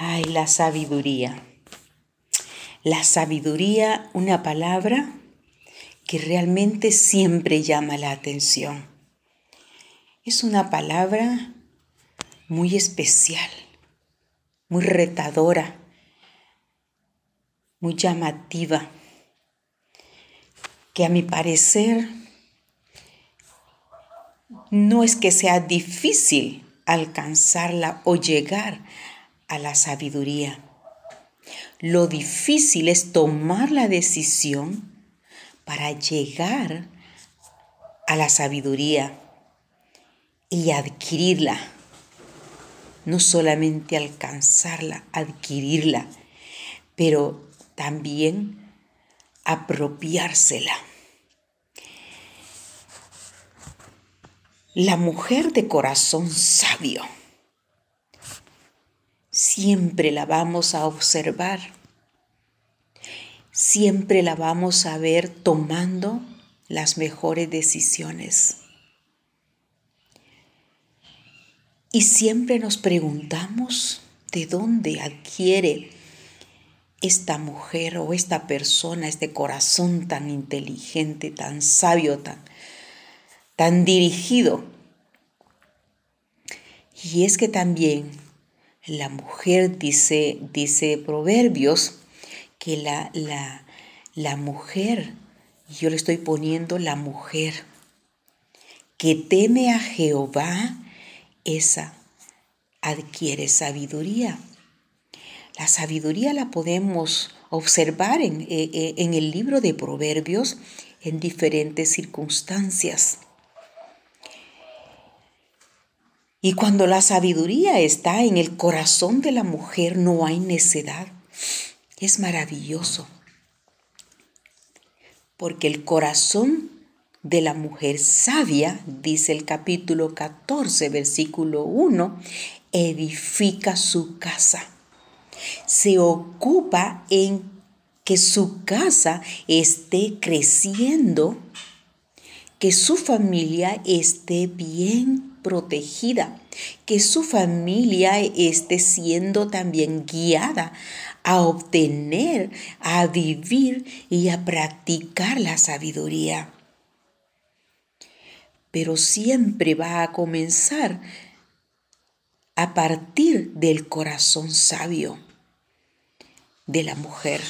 Ay, la sabiduría. La sabiduría, una palabra que realmente siempre llama la atención. Es una palabra muy especial, muy retadora, muy llamativa, que a mi parecer no es que sea difícil alcanzarla o llegar a la sabiduría. Lo difícil es tomar la decisión para llegar a la sabiduría y adquirirla. No solamente alcanzarla, adquirirla, pero también apropiársela. La mujer de corazón sabio siempre la vamos a observar, siempre la vamos a ver tomando las mejores decisiones. Y siempre nos preguntamos de dónde adquiere esta mujer o esta persona este corazón tan inteligente, tan sabio, tan, tan dirigido. Y es que también la mujer, dice, dice Proverbios, que la, la, la mujer, yo le estoy poniendo la mujer, que teme a Jehová, esa adquiere sabiduría. La sabiduría la podemos observar en, eh, eh, en, el libro de Proverbios en diferentes circunstancias. Y cuando la sabiduría está en el corazón de la mujer, no hay necedad. Es maravilloso. Porque el corazón de la mujer sabia, dice el capítulo 14, versículo 1, edifica su casa. Se ocupa en que su casa esté creciendo, que su familia esté bien protegida, que su familia esté siendo también guiada a obtener, a vivir y a practicar la sabiduría. Pero siempre va a comenzar a partir del corazón sabio de la mujer,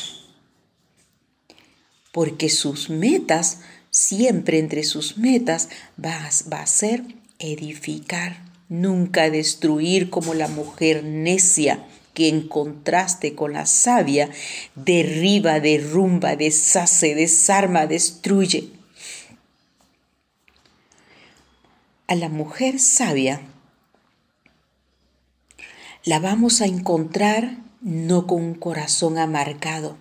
porque sus metas, siempre entre sus metas, va, a ser edificar, nunca destruir como la mujer necia que en contraste con la sabia derriba, derrumba, deshace, desarma, destruye. A la mujer sabia la vamos a encontrar no con un corazón amargado,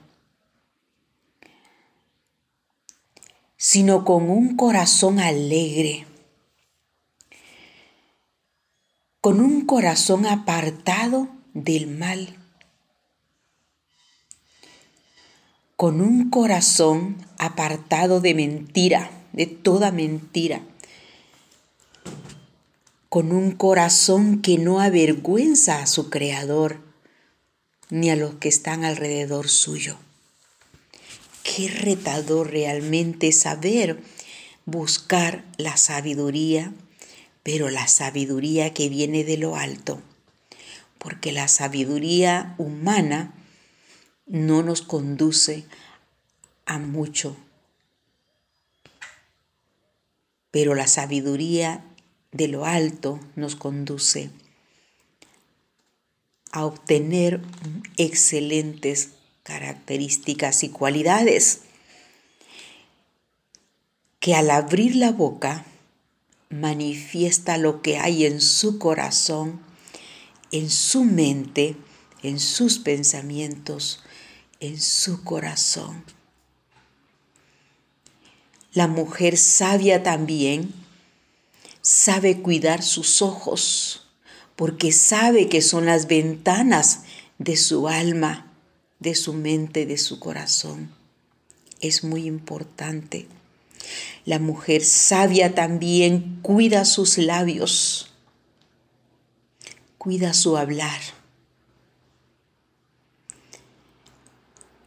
sino con un corazón alegre. Con un corazón apartado del mal, con un corazón apartado de mentira, de toda mentira, con un corazón que no avergüenza a su Creador ni a los que están alrededor suyo. Qué retador realmente saber buscar la sabiduría pero la sabiduría que viene de lo alto, porque la sabiduría humana no nos conduce a mucho, pero la sabiduría de lo alto nos conduce a obtener excelentes características y cualidades que al abrir la boca manifiesta lo que hay en su corazón, en su mente, en sus pensamientos, en su corazón. La mujer sabia también sabe cuidar sus ojos, porque sabe que son las ventanas de su alma, de su mente, de su corazón. Es muy importante. La mujer sabia también cuida sus labios, cuida su hablar.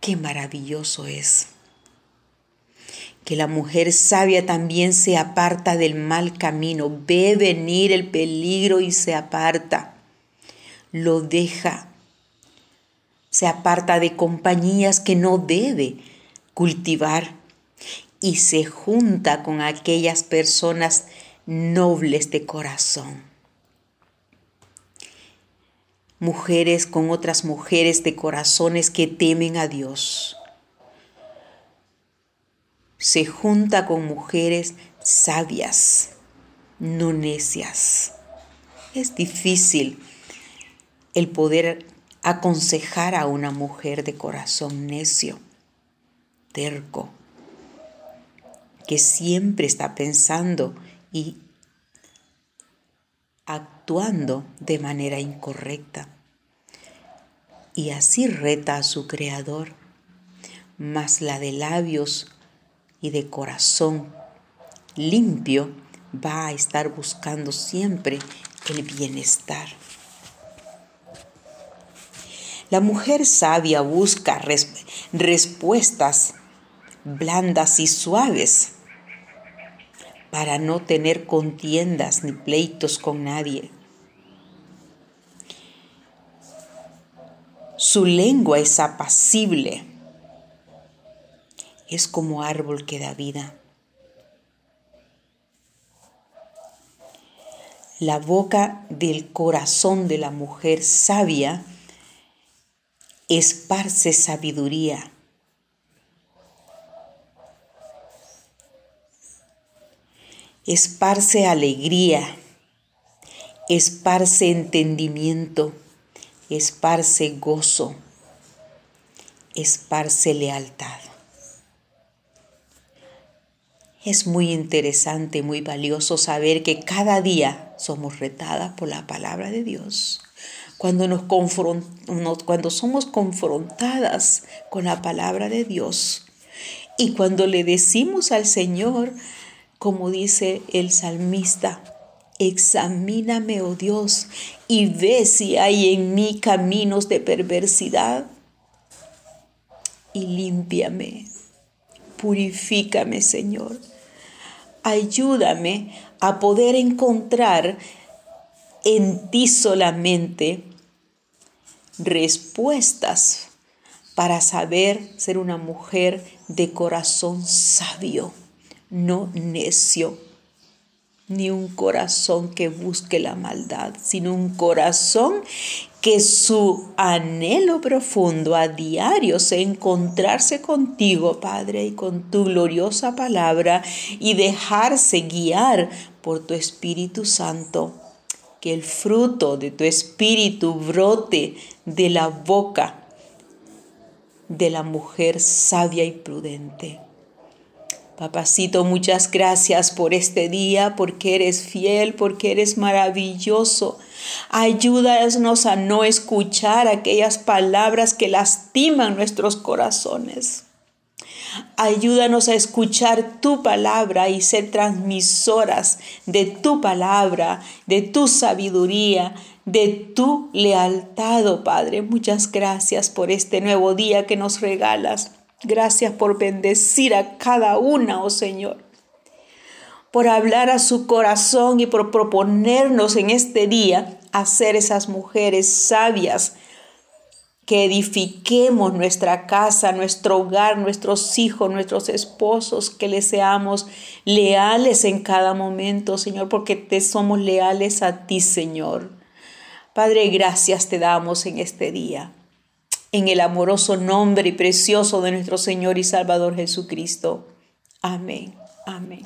Qué maravilloso es que la mujer sabia también se aparta del mal camino, ve venir el peligro y se aparta, lo deja, se aparta de compañías que no debe cultivar y se junta con aquellas personas nobles de corazón. Mujeres con otras mujeres de corazones que temen a Dios se junta con mujeres sabias, no necias. Es difícil el poder aconsejar a una mujer de corazón necio, terco, que siempre está pensando y actuando de manera incorrecta. Y así reta a su Creador, mas la de labios y de corazón limpio va a estar buscando siempre el bienestar. La mujer sabia busca respuestas blandas y suaves para no tener contiendas ni pleitos con nadie. Su lengua es apacible es como árbol que da vida. La boca del corazón de la mujer sabia esparce sabiduría. Esparce alegría, esparce entendimiento, esparce gozo, esparce lealtad. Es muy interesante, muy valioso saber que cada día somos retadas por la palabra de Dios. Cuando, nos cuando somos confrontadas con la palabra de Dios y cuando le decimos al Señor, como dice el salmista, examíname, oh Dios, y ve si hay en mí caminos de perversidad y límpiame, purifícame, Señor. Ayúdame a poder encontrar en ti solamente respuestas para saber ser una mujer de corazón sabio, no necio, ni un corazón que busque la maldad, sino un corazón que su anhelo profundo a diario sea encontrarse contigo, Padre, y con tu gloriosa palabra y dejarse guiar por tu Espíritu Santo. Que el fruto de tu Espíritu brote de la boca de la mujer sabia y prudente. Papacito, muchas gracias por este día, porque eres fiel, porque eres maravilloso. Ayúdanos a no escuchar aquellas palabras que lastiman nuestros corazones. Ayúdanos a escuchar tu palabra y ser transmisoras de tu palabra, de tu sabiduría, de tu lealtad, oh Padre. Muchas gracias por este nuevo día que nos regalas. Gracias por bendecir a cada una, oh Señor. Por hablar a su corazón y por proponernos en este día a ser esas mujeres sabias que edifiquemos nuestra casa, nuestro hogar, nuestros hijos, nuestros esposos, que les seamos leales en cada momento, Señor, porque te somos leales a ti, Señor. Padre, gracias te damos en este día en el amoroso nombre y precioso de nuestro Señor y Salvador Jesucristo. Amén. Amén.